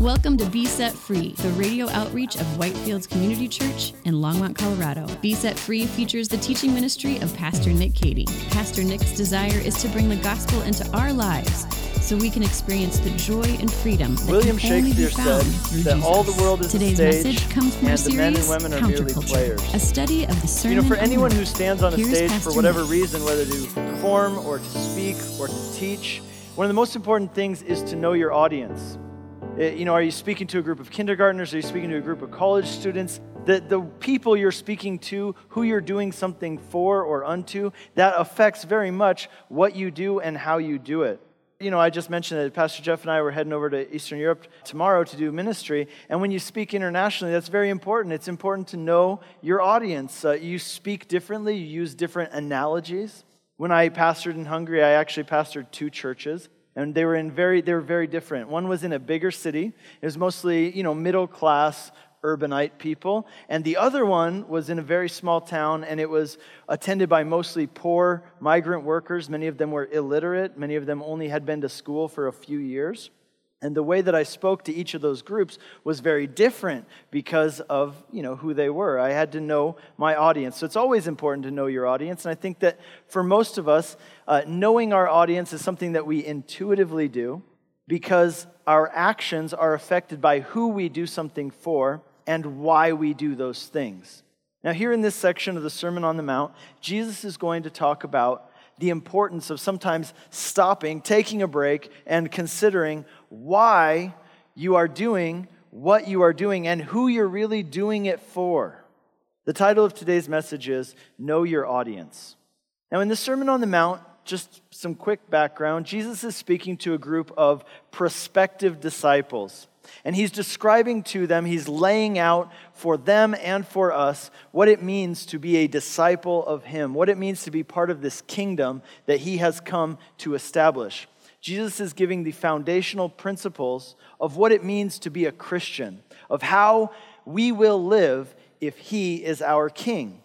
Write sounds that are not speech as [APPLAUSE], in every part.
Welcome to Be Set Free, the radio outreach of Whitefields Community Church in Longmont, Colorado. Be Set Free features the teaching ministry of Pastor Nick Cady. Pastor Nick's desire is to bring the gospel into our lives so we can experience the joy and freedom that William can only be Shakespeare found said that Jesus. all the world is a Today's stage, message comes from our and the men and series women are merely Counterculture, players. a study of the sermon. You know, for anyone who stands on a stage Pastor for whatever Nick. reason, whether to perform or to speak or to teach, one of the most important things is to know your audience. Uh, You know, are you speaking to a group of kindergartners? Are you speaking to a group of college students? The, the people you're speaking to, who you're doing something for or unto, that affects very much what you do and how you do it. You know, I just mentioned that Pastor Jeff and I were heading over to Eastern Europe tomorrow to do ministry. And when you speak internationally, that's very important. It's important to know your audience. Uh, you speak differently, you use different analogies. When I pastored in Hungary, I actually pastored two churches. And they were in very, they were very different. One was in a bigger city. It was mostly, you know, middle class urbanite people. And the other one was in a very small town, and it was attended by mostly poor migrant workers. Many of them were illiterate, many of them only had been to school for a few years. And the way that I spoke to each of those groups was very different because of, you know, who they were. I had to know my audience. So it's always important to know your audience. And I think that for most of us, uh, knowing our audience is something that we intuitively do because our actions are affected by who we do something for and why we do those things. Now, here in this section of the Sermon on the Mount, Jesus is going to talk about the importance of sometimes stopping, taking a break, and considering why you are doing what you are doing and who you're really doing it for. The title of today's message is Know Your Audience. Now, in the Sermon on the Mount, just some quick background Jesus is speaking to a group of prospective disciples. And he's describing to them, he's laying out for them and for us what it means to be a disciple of him, what it means to be part of this kingdom that he has come to establish. Jesus is giving the foundational principles of what it means to be a Christian, of how we will live if he is our king.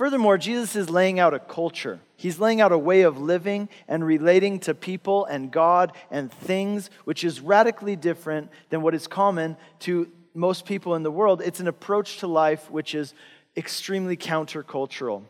Furthermore, Jesus is laying out a culture. He's laying out a way of living and relating to people and God and things, which is radically different than what is common to most people in the world. It's an approach to life which is extremely countercultural.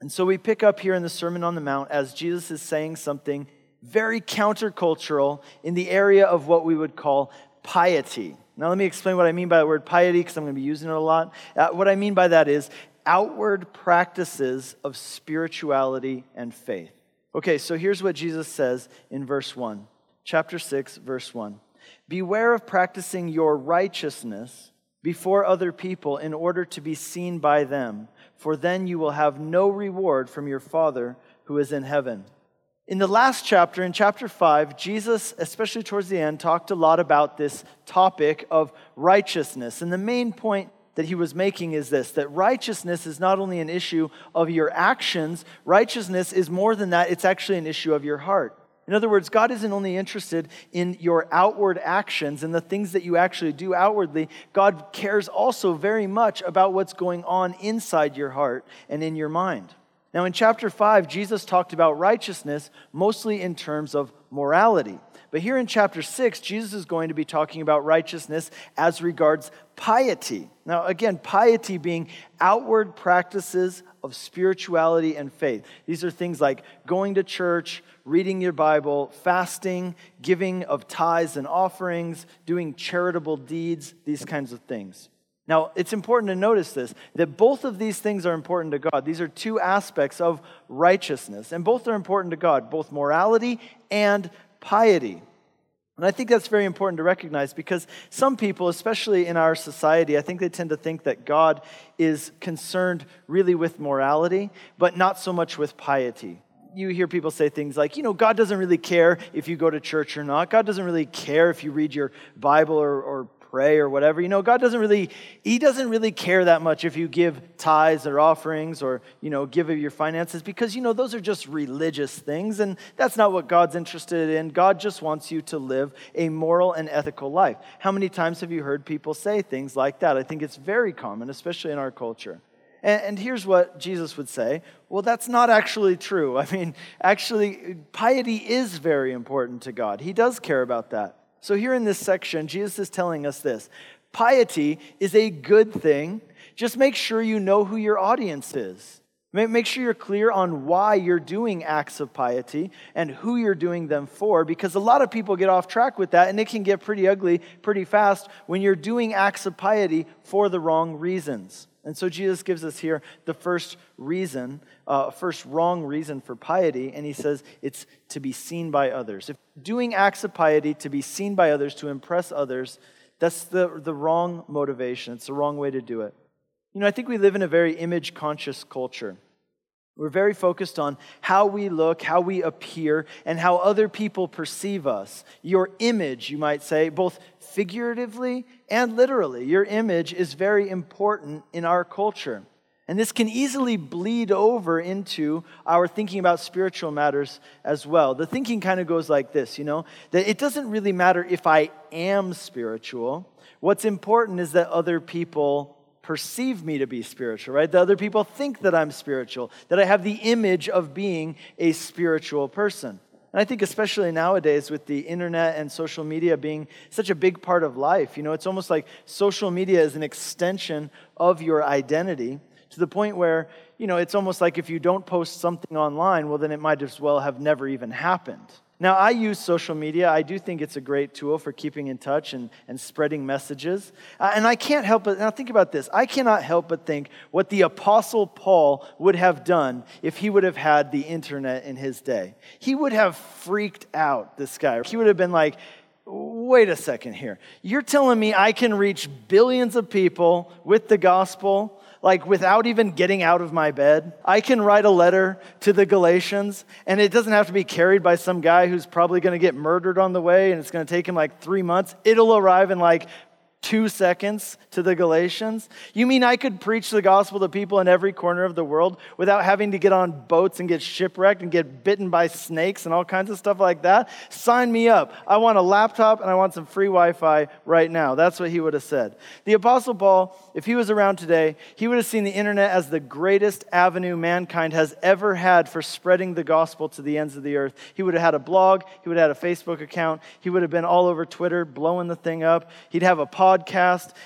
And so we pick up here in the Sermon on the Mount as Jesus is saying something very countercultural in the area of what we would call piety. Now, let me explain what I mean by the word piety because I'm going to be using it a lot. Uh, what I mean by that is outward practices of spirituality and faith. Okay, so here's what Jesus says in verse 1, chapter 6, verse 1. Beware of practicing your righteousness before other people in order to be seen by them, for then you will have no reward from your Father who is in heaven. In the last chapter, in chapter 5, Jesus, especially towards the end, talked a lot about this topic of righteousness. And the main point that he was making is this that righteousness is not only an issue of your actions, righteousness is more than that, it's actually an issue of your heart. In other words, God isn't only interested in your outward actions and the things that you actually do outwardly, God cares also very much about what's going on inside your heart and in your mind. Now, in chapter 5, Jesus talked about righteousness mostly in terms of morality. But here in chapter 6, Jesus is going to be talking about righteousness as regards piety. Now, again, piety being outward practices of spirituality and faith. These are things like going to church, reading your Bible, fasting, giving of tithes and offerings, doing charitable deeds, these kinds of things. Now, it's important to notice this that both of these things are important to God. These are two aspects of righteousness, and both are important to God, both morality and piety. And I think that's very important to recognize because some people, especially in our society, I think they tend to think that God is concerned really with morality, but not so much with piety. You hear people say things like, you know, God doesn't really care if you go to church or not. God doesn't really care if you read your Bible or, or pray or whatever. You know, God doesn't really, He doesn't really care that much if you give tithes or offerings or, you know, give of your finances because, you know, those are just religious things and that's not what God's interested in. God just wants you to live a moral and ethical life. How many times have you heard people say things like that? I think it's very common, especially in our culture. And, and here's what Jesus would say well, that's not actually true. [LAUGHS] I mean, actually, piety is very important to God, He does care about that. So, here in this section, Jesus is telling us this piety is a good thing. Just make sure you know who your audience is. Make sure you're clear on why you're doing acts of piety and who you're doing them for, because a lot of people get off track with that, and it can get pretty ugly pretty fast when you're doing acts of piety for the wrong reasons. And so Jesus gives us here the first reason, uh, first wrong reason for piety, and he says it's to be seen by others. If doing acts of piety to be seen by others, to impress others, that's the, the wrong motivation. It's the wrong way to do it. You know, I think we live in a very image conscious culture. We're very focused on how we look, how we appear, and how other people perceive us. Your image, you might say, both figuratively and literally. Your image is very important in our culture. And this can easily bleed over into our thinking about spiritual matters as well. The thinking kind of goes like this, you know, that it doesn't really matter if I am spiritual. What's important is that other people perceive me to be spiritual, right? That other people think that I'm spiritual, that I have the image of being a spiritual person. And I think, especially nowadays, with the internet and social media being such a big part of life, you know, it's almost like social media is an extension of your identity to the point where, you know, it's almost like if you don't post something online, well, then it might as well have never even happened. Now, I use social media. I do think it's a great tool for keeping in touch and, and spreading messages. Uh, and I can't help but, now think about this. I cannot help but think what the Apostle Paul would have done if he would have had the internet in his day. He would have freaked out, this guy. He would have been like, wait a second here. You're telling me I can reach billions of people with the gospel? Like without even getting out of my bed. I can write a letter to the Galatians, and it doesn't have to be carried by some guy who's probably going to get murdered on the way, and it's going to take him like three months. It'll arrive in like two seconds to the Galatians? You mean I could preach the gospel to people in every corner of the world without having to get on boats and get shipwrecked and get bitten by snakes and all kinds of stuff like that? Sign me up. I want a laptop and I want some free Wi Fi right now. That's what he would have said. The Apostle Paul, if he was around today, he would have seen the internet as the greatest avenue mankind has ever had for spreading the gospel to the ends of the earth. He would have had a blog, he would have had a Facebook account, he would have been all over Twitter blowing the thing up, he'd have a podcast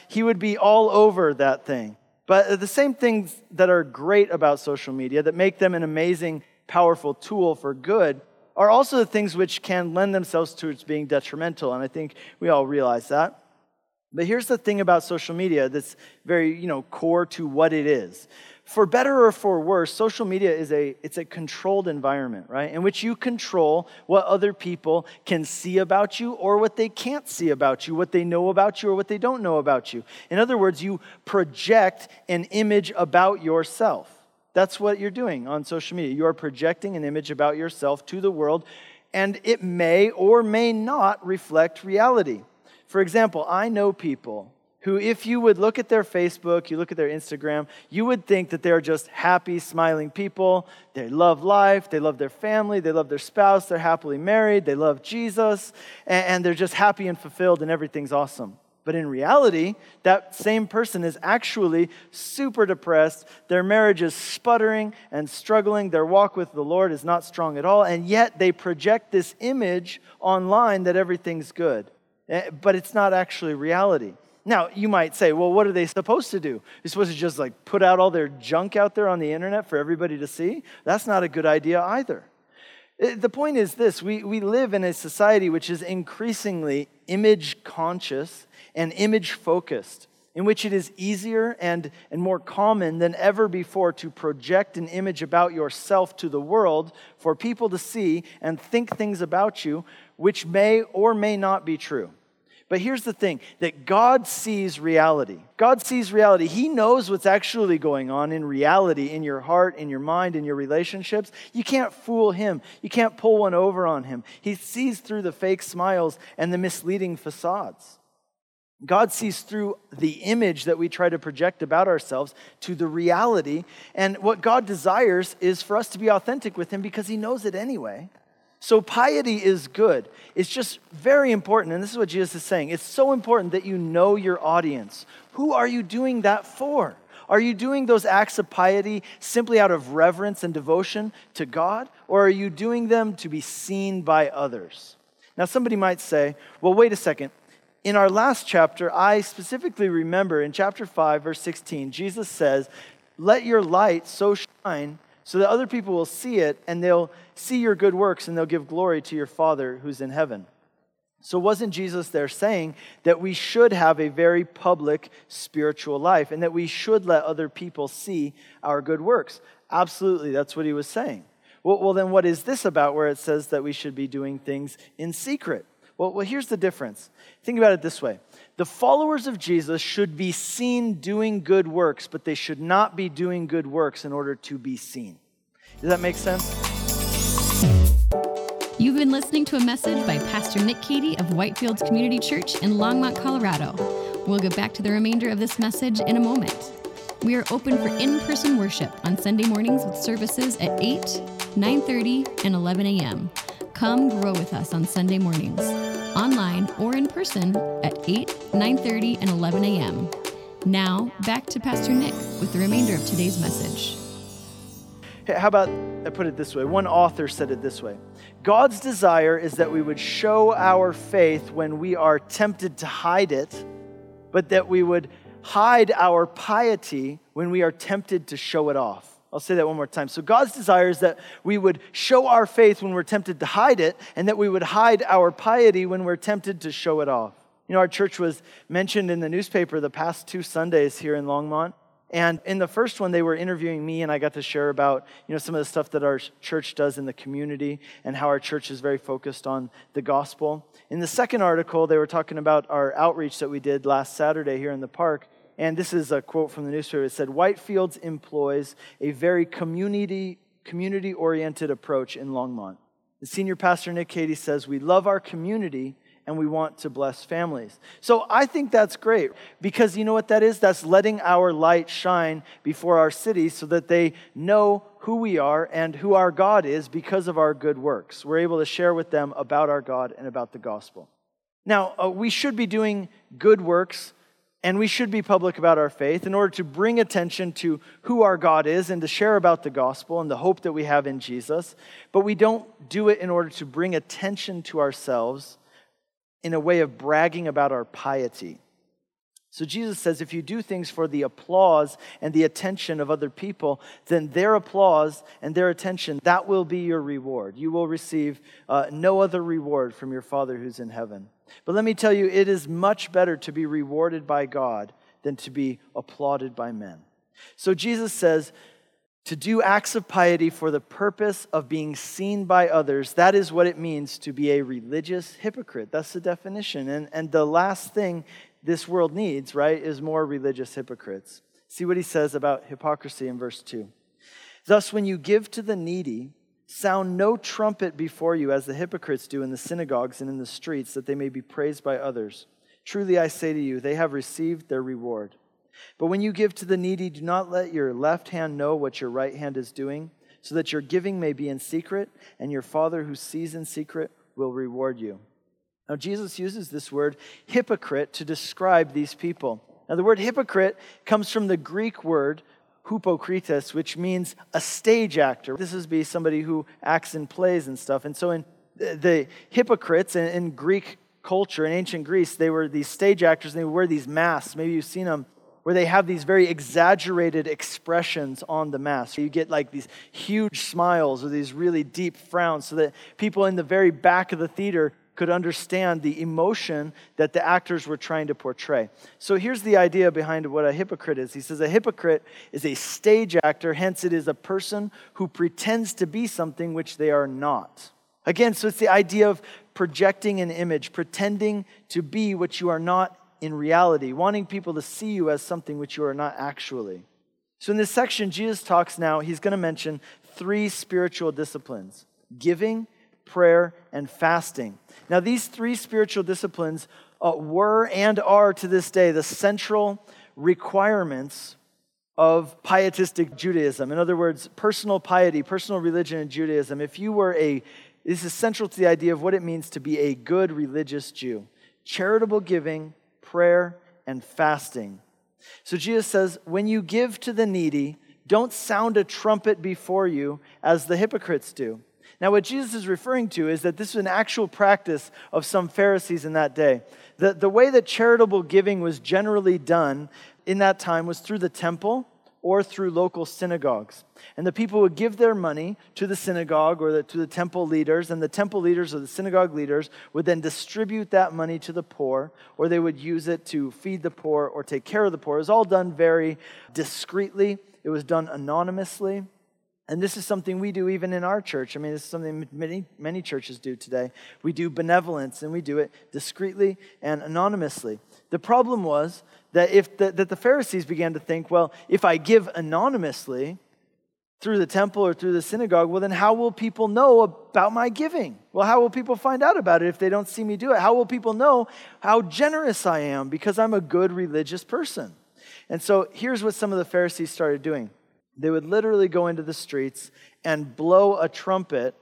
he would be all over that thing. But the same things that are great about social media, that make them an amazing, powerful tool for good, are also the things which can lend themselves to its being detrimental. And I think we all realize that. But here's the thing about social media that's very, you know, core to what it is for better or for worse, social media is a it's a controlled environment, right? In which you control what other people can see about you or what they can't see about you, what they know about you or what they don't know about you. In other words, you project an image about yourself. That's what you're doing on social media. You are projecting an image about yourself to the world, and it may or may not reflect reality. For example, I know people who, if you would look at their Facebook, you look at their Instagram, you would think that they're just happy, smiling people. They love life, they love their family, they love their spouse, they're happily married, they love Jesus, and, they're just happy and fulfilled, and everything's awesome. But in reality, that same person is actually super depressed. Their marriage is sputtering and struggling. Their walk with the Lord is not strong at all. And yet they project this image online that everything's good. Eh, but it's not actually reality. Now, you might say, well, what are they supposed to do? They're supposed to just like put out all their junk out there on the internet for everybody to see? That's not a good idea either. Uh, the point is this we, we live in a society which is increasingly image conscious and image focused, in which it is easier and, and more common than ever before to project an image about yourself to the world for people to see and think things about you which may or may not be true. But here's the thing that God sees reality. God sees reality. He knows what's actually going on in reality, in your heart, in your mind, in your relationships. You can't fool him. You can't pull one over on him. He sees through the fake smiles and the misleading facades. God sees through the image that we try to project about ourselves to the reality. And what God desires is for us to be authentic with Him because He knows it anyway. So, piety is good. It's just very important. And this is what Jesus is saying it's so important that you know your audience. Who are you doing that for? Are you doing those acts of piety simply out of reverence and devotion to God? Or are you doing them to be seen by others? Now, somebody might say, well, wait a second. In our last chapter, I specifically remember in chapter 5, verse 16, Jesus says, Let your light so shine so that other people will see it and they'll see your good works and they'll give glory to your Father who's in heaven. So, wasn't Jesus there saying that we should have a very public spiritual life and that we should let other people see our good works? Absolutely, that's what he was saying. Well, well, then what is this about where it says that we should be doing things in secret? Well, well, here's the difference. Think about it this way the followers of Jesus should be seen doing good works, but they should not be doing good works in order to be seen. Does that make sense? You've been listening to a message by Pastor Nick Cady of Whitefields Community Church in Longmont, Colorado. We'll get back to the remainder of this message in a moment. We are open for in-person worship on Sunday mornings with services at 8, 9:30, and 11 a.m. Come grow with us on Sunday mornings, online or in person at 8, 9:30, and 11 a.m. Now, back to Pastor Nick with the remainder of today's message. Hey, how about I put it this way? One author said it this way God's desire is that we would show our faith when we are tempted to hide it, but that we would hide our piety when we are tempted to show it off. I'll say that one more time. So, God's desire is that we would show our faith when we're tempted to hide it, and that we would hide our piety when we're tempted to show it off. You know, our church was mentioned in the newspaper the past two Sundays here in Longmont. And in the first one, they were interviewing me, and I got to share about you know some of the stuff that our church does in the community and how our church is very focused on the gospel. In the second article, they were talking about our outreach that we did last Saturday here in the park. And this is a quote from the newspaper. It said, Whitefields employs a very community community oriented approach in Longmont. The senior pastor, Nick Cady, says, We love our community and we want to bless families. So I think that's great because you know what that is? That's letting our light shine before our city so that they know who we are and who our God is because of our good works. We're able to share with them about our God and about the gospel. Now, uh, we should be doing good works and we should be public about our faith in order to bring attention to who our God is and to share about the gospel and the hope that we have in Jesus. But we don't do it in order to bring attention to ourselves in a way of bragging about our piety. So Jesus says if you do things for the applause and the attention of other people, then their applause and their attention, that will be your reward. You will receive uh, no other reward from your Father who's in heaven. But let me tell you, it is much better to be rewarded by God than to be applauded by men. So Jesus says, to do acts of piety for the purpose of being seen by others, that is what it means to be a religious hypocrite. That's the definition. And, and the last thing this world needs, right, is more religious hypocrites. See what he says about hypocrisy in verse 2. Thus, when you give to the needy, sound no trumpet before you, as the hypocrites do in the synagogues and in the streets, that they may be praised by others. Truly, I say to you, they have received their reward. But when you give to the needy, do not let your left hand know what your right hand is doing, so that your giving may be in secret, and your Father who sees in secret will reward you. Now, Jesus uses this word hypocrite to describe these people. Now, the word hypocrite comes from the Greek word hypokrites, which means a stage actor. This is be somebody who acts in plays and stuff. And so, in the hypocrites in, in Greek culture, in ancient Greece, they were these stage actors and they would wear these masks. Maybe you've seen them where they have these very exaggerated expressions on the mask. You get like these huge smiles or these really deep frowns so that people in the very back of the theater could understand the emotion that the actors were trying to portray. So here's the idea behind what a hypocrite is. He says a hypocrite is a stage actor, hence, it is a person who pretends to be something which they are not. Again, so it's the idea of projecting an image, pretending to be what you are not in reality, wanting people to see you as something which you are not actually. So, in this section, Jesus talks now, he's going to mention three spiritual disciplines giving, prayer, and fasting. Now, these three spiritual disciplines uh, were and are to this day the central requirements of pietistic Judaism. In other words, personal piety, personal religion in Judaism. If you were a, this is central to the idea of what it means to be a good religious Jew. Charitable giving, prayer, and fasting. So Jesus says, when you give to the needy, don't sound a trumpet before you as the hypocrites do. Now, what Jesus is referring to is that this was an actual practice of some Pharisees in that day. The, the way that charitable giving was generally done in that time was through the temple or through local synagogues. And the people would give their money to the synagogue or the, to the temple leaders, and the temple leaders or the synagogue leaders would then distribute that money to the poor, or they would use it to feed the poor or take care of the poor. It was all done very discreetly, it was done anonymously. And this is something we do even in our church. I mean, this is something many, many churches do today. We do benevolence and we do it discreetly and anonymously. The problem was that if the, that the Pharisees began to think, well, if I give anonymously through the temple or through the synagogue, well, then how will people know about my giving? Well, how will people find out about it if they don't see me do it? How will people know how generous I am because I'm a good religious person? And so here's what some of the Pharisees started doing they would literally go into the streets and blow a trumpet,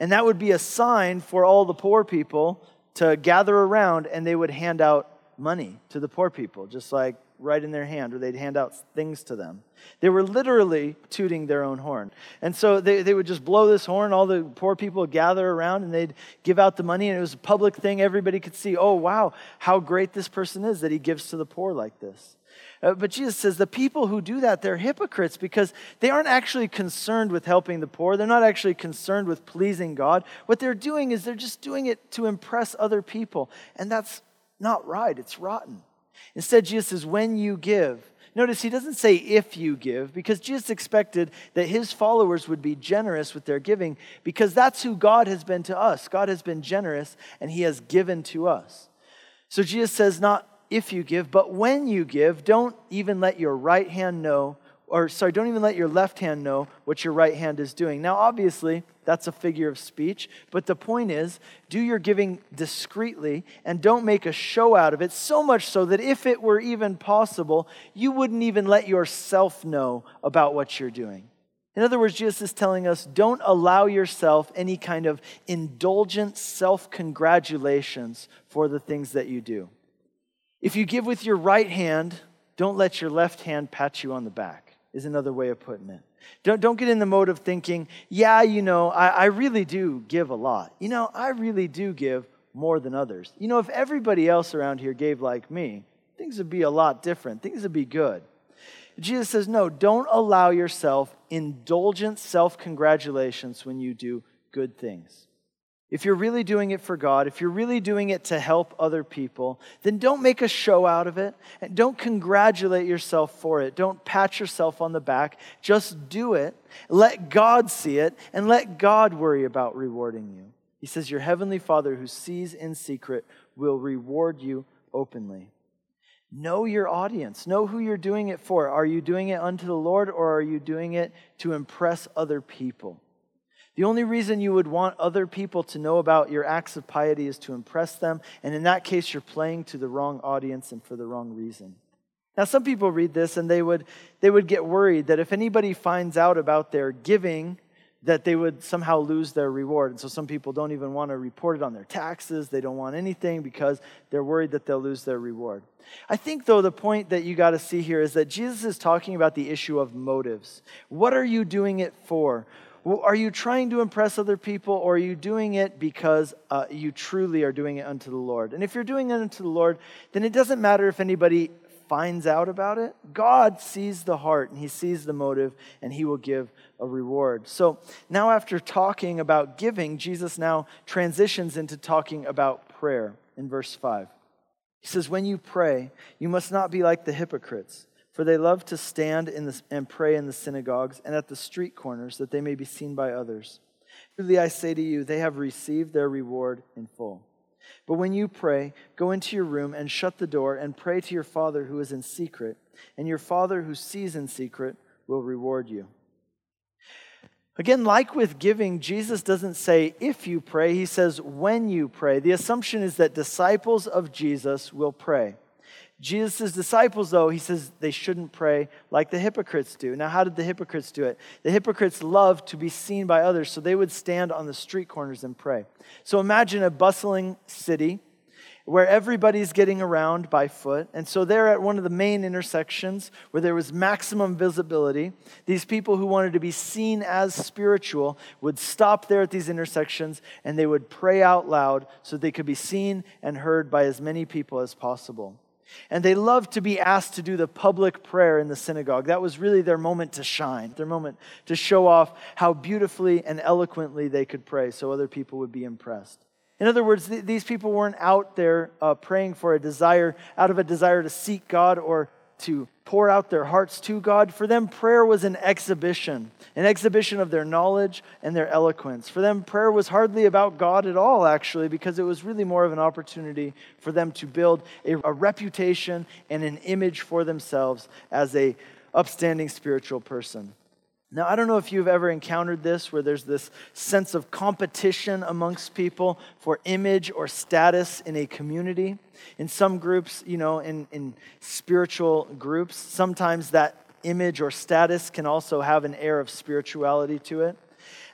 and that would be a sign for all the poor people to gather around and they would hand out money to the poor people, just like right in their hand, or they'd hand out things to them. They were literally tooting their own horn. And so they, they would just blow this horn, all the poor people would gather around and they'd give out the money, and it was a public thing. Everybody could see, oh, wow, how great this person is that he gives to the poor like this. Uh, but Jesus says the people who do that, they're hypocrites because they aren't actually concerned with helping the poor. They're not actually concerned with pleasing God. What they're doing is they're just doing it to impress other people. And that's not right, it's rotten. Instead, Jesus says, when you give, Notice he doesn't say if you give, because Jesus expected that his followers would be generous with their giving, because that's who God has been to us. God has been generous, and he has given to us. So Jesus says, not if you give, but when you give, don't even let your right hand know, or sorry, don't even let your left hand know what your right hand is doing. Now, obviously, that's a figure of speech, but the point is do your giving discreetly and don't make a show out of it, so much so that if it were even possible, you wouldn't even let yourself know about what you're doing. In other words, Jesus is telling us don't allow yourself any kind of indulgent self congratulations for the things that you do. If you give with your right hand, don't let your left hand pat you on the back, is another way of putting it. Don't, don't get in the mode of thinking, yeah, you know, I, I really do give a lot. You know, I really do give more than others. You know, if everybody else around here gave like me, things would be a lot different. Things would be good. Jesus says, no, don't allow yourself indulgent self congratulations when you do good things. If you're really doing it for God, if you're really doing it to help other people, then don't make a show out of it and don't congratulate yourself for it. Don't pat yourself on the back. Just do it. Let God see it and let God worry about rewarding you. He says, Your heavenly Father who sees in secret will reward you openly. Know your audience. Know who you're doing it for. Are you doing it unto the Lord or are you doing it to impress other people? The only reason you would want other people to know about your acts of piety is to impress them, and in that case, you're playing to the wrong audience and for the wrong reason. Now, some people read this and they would, they would get worried that if anybody finds out about their giving, that they would somehow lose their reward. And so some people don't even want to report it on their taxes. They don't want anything because they're worried that they'll lose their reward. I think, though, the point that you got to see here is that Jesus is talking about the issue of motives. What are you doing it for? Are you trying to impress other people or are you doing it because uh, you truly are doing it unto the Lord? And if you're doing it unto the Lord, then it doesn't matter if anybody finds out about it. God sees the heart and he sees the motive and he will give a reward. So now, after talking about giving, Jesus now transitions into talking about prayer in verse 5. He says, When you pray, you must not be like the hypocrites for they love to stand in the, and pray in the synagogues and at the street corners that they may be seen by others. Truly I say to you, they have received their reward in full. But when you pray, go into your room and shut the door and pray to your Father who is in secret, and your Father who sees in secret will reward you. Again, like with giving, Jesus doesn't say if you pray, he says when you pray. The assumption is that disciples of Jesus will pray. Jesus' disciples, though, he says they shouldn't pray like the hypocrites do. Now, how did the hypocrites do it? The hypocrites loved to be seen by others, so they would stand on the street corners and pray. So imagine a bustling city where everybody's getting around by foot. And so they're at one of the main intersections where there was maximum visibility. These people who wanted to be seen as spiritual would stop there at these intersections and they would pray out loud so they could be seen and heard by as many people as possible. And they loved to be asked to do the public prayer in the synagogue. That was really their moment to shine, their moment to show off how beautifully and eloquently they could pray so other people would be impressed. In other words, th- these people weren't out there uh, praying for a desire, out of a desire to seek God or to pour out their hearts to God. For them, prayer was an exhibition, an exhibition of their knowledge and their eloquence. For them, prayer was hardly about God at all, actually, because it was really more of an opportunity for them to build a, a reputation and an image for themselves as a upstanding spiritual person. Now, I don't know if you've ever encountered this where there's this sense of competition amongst people for image or status in a community. In some groups, you know, in, in spiritual groups, sometimes that image or status can also have an air of spirituality to it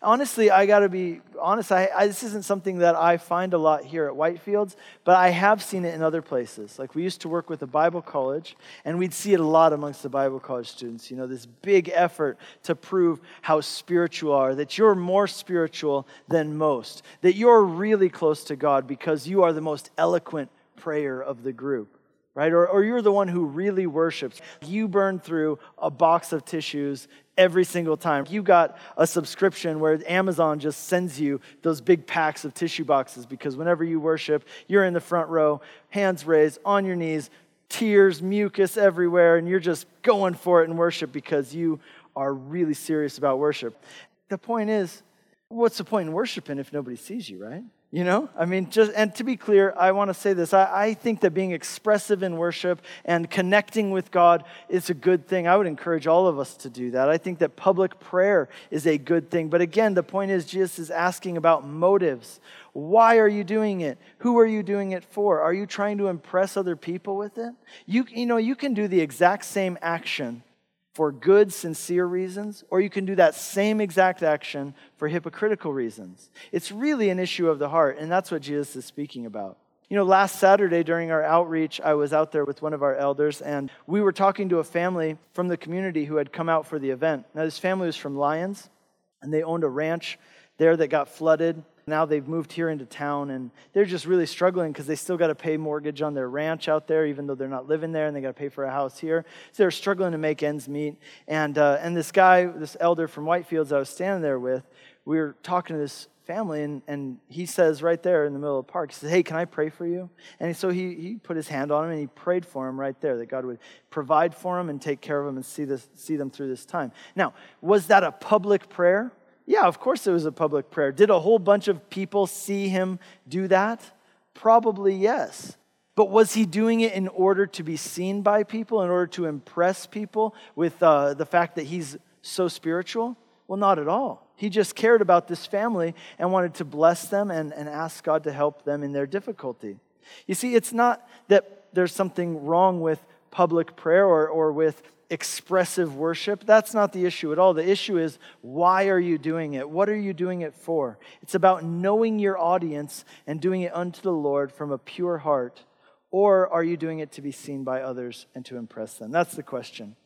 honestly, I got to be honest. I, I, this isn't something that I find a lot here at Whitefields, but I have seen it in other places. Like we used to work with a Bible college, and we'd see it a lot amongst the Bible college students. You know, this big effort to prove how spiritual are, that you're more spiritual than most, that you're really close to God because you are the most eloquent prayer of the group right? Or, or you're the one who really worships. You burn through a box of tissues every single time. You got a subscription where Amazon just sends you those big packs of tissue boxes because whenever you worship, you're in the front row, hands raised, on your knees, tears, mucus everywhere, and you're just going for it in worship because you are really serious about worship. The point is, what's the point in worshiping if nobody sees you, right? You know, I mean, just, and to be clear, I want to say this. I, I, think that being expressive in worship and connecting with God is a good thing. I would encourage all of us to do that. I think that public prayer is a good thing. But again, the point is, Jesus is asking about motives. Why are you doing it? Who are you doing it for? Are you trying to impress other people with it? You, you know, you can do the exact same action for good, sincere reasons, or you can do that same exact action for hypocritical reasons. It's really an issue of the heart, and that's what Jesus is speaking about. You know, last Saturday during our outreach, I was out there with one of our elders, and we were talking to a family from the community who had come out for the event. Now, this family was from Lyons, and they owned a ranch there that got flooded. Now they've moved here into town and they're just really struggling because they still got to pay mortgage on their ranch out there, even though they're not living there and they got to pay for a house here. So they're struggling to make ends meet. And, uh, and this guy, this elder from Whitefields I was standing there with, we were talking to this family and, and he says right there in the middle of the park, he says, Hey, can I pray for you? And so he, he put his hand on him and he prayed for him right there that God would provide for him and take care of him and see, this, see them through this time. Now, was that a public prayer? Yeah, of course it was a public prayer. Did a whole bunch of people see him do that? Probably yes. But was he doing it in order to be seen by people, in order to impress people with uh, the fact that he's so spiritual? Well, not at all. He just cared about this family and wanted to bless them and, and ask God to help them in their difficulty. You see, it's not that there's something wrong with public prayer or, or with expressive worship. That's not the issue at all. The issue is why are you doing it? What are you doing it for? It's about knowing your audience and doing it unto the Lord from a pure heart. Or are you doing it to be seen by others and to impress them? That's the question.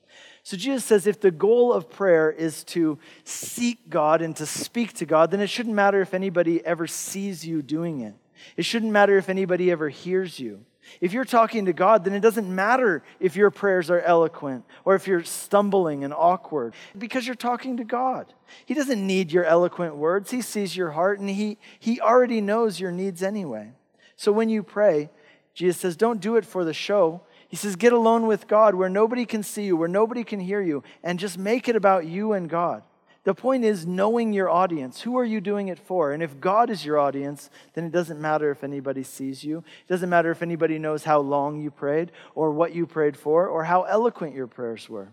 So Jesus says if the goal of prayer is to seek God and to speak to God, then it shouldn't matter if anybody ever sees you doing it. It shouldn't matter if anybody ever hears you. If you're talking to God, then it doesn't matter if your prayers are eloquent or if you're stumbling and awkward because you're talking to God. He doesn't need your eloquent words. He sees your heart and he, he already knows your needs anyway. So when you pray, Jesus says, don't do it for the show. He says, get alone with God where nobody can see you, where nobody can hear you, and just make it about you and God. The point is knowing your audience. Who are you doing it for? And if God is your audience, then it doesn't matter if anybody sees you. It doesn't matter if anybody knows how long you prayed or what you prayed for or how eloquent your prayers were.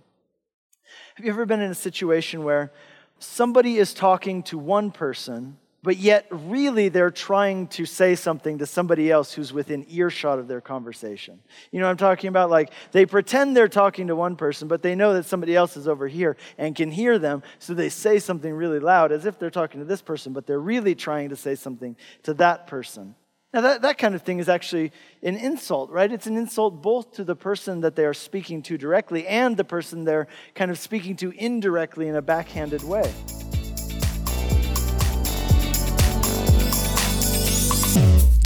Have you ever been in a situation where somebody is talking to one person but yet really they're trying to say something to somebody else who's within earshot of their conversation. You know what I'm talking about? Like they pretend they're talking to one person, but they know that somebody else is over here and can hear them, so they say something really loud as if they're talking to this person, but they're really trying to say something to that person. Now, that, that kind of thing is actually an insult, right? It's an insult both to the person that they are speaking to directly and the person they're kind of speaking to indirectly in a backhanded way.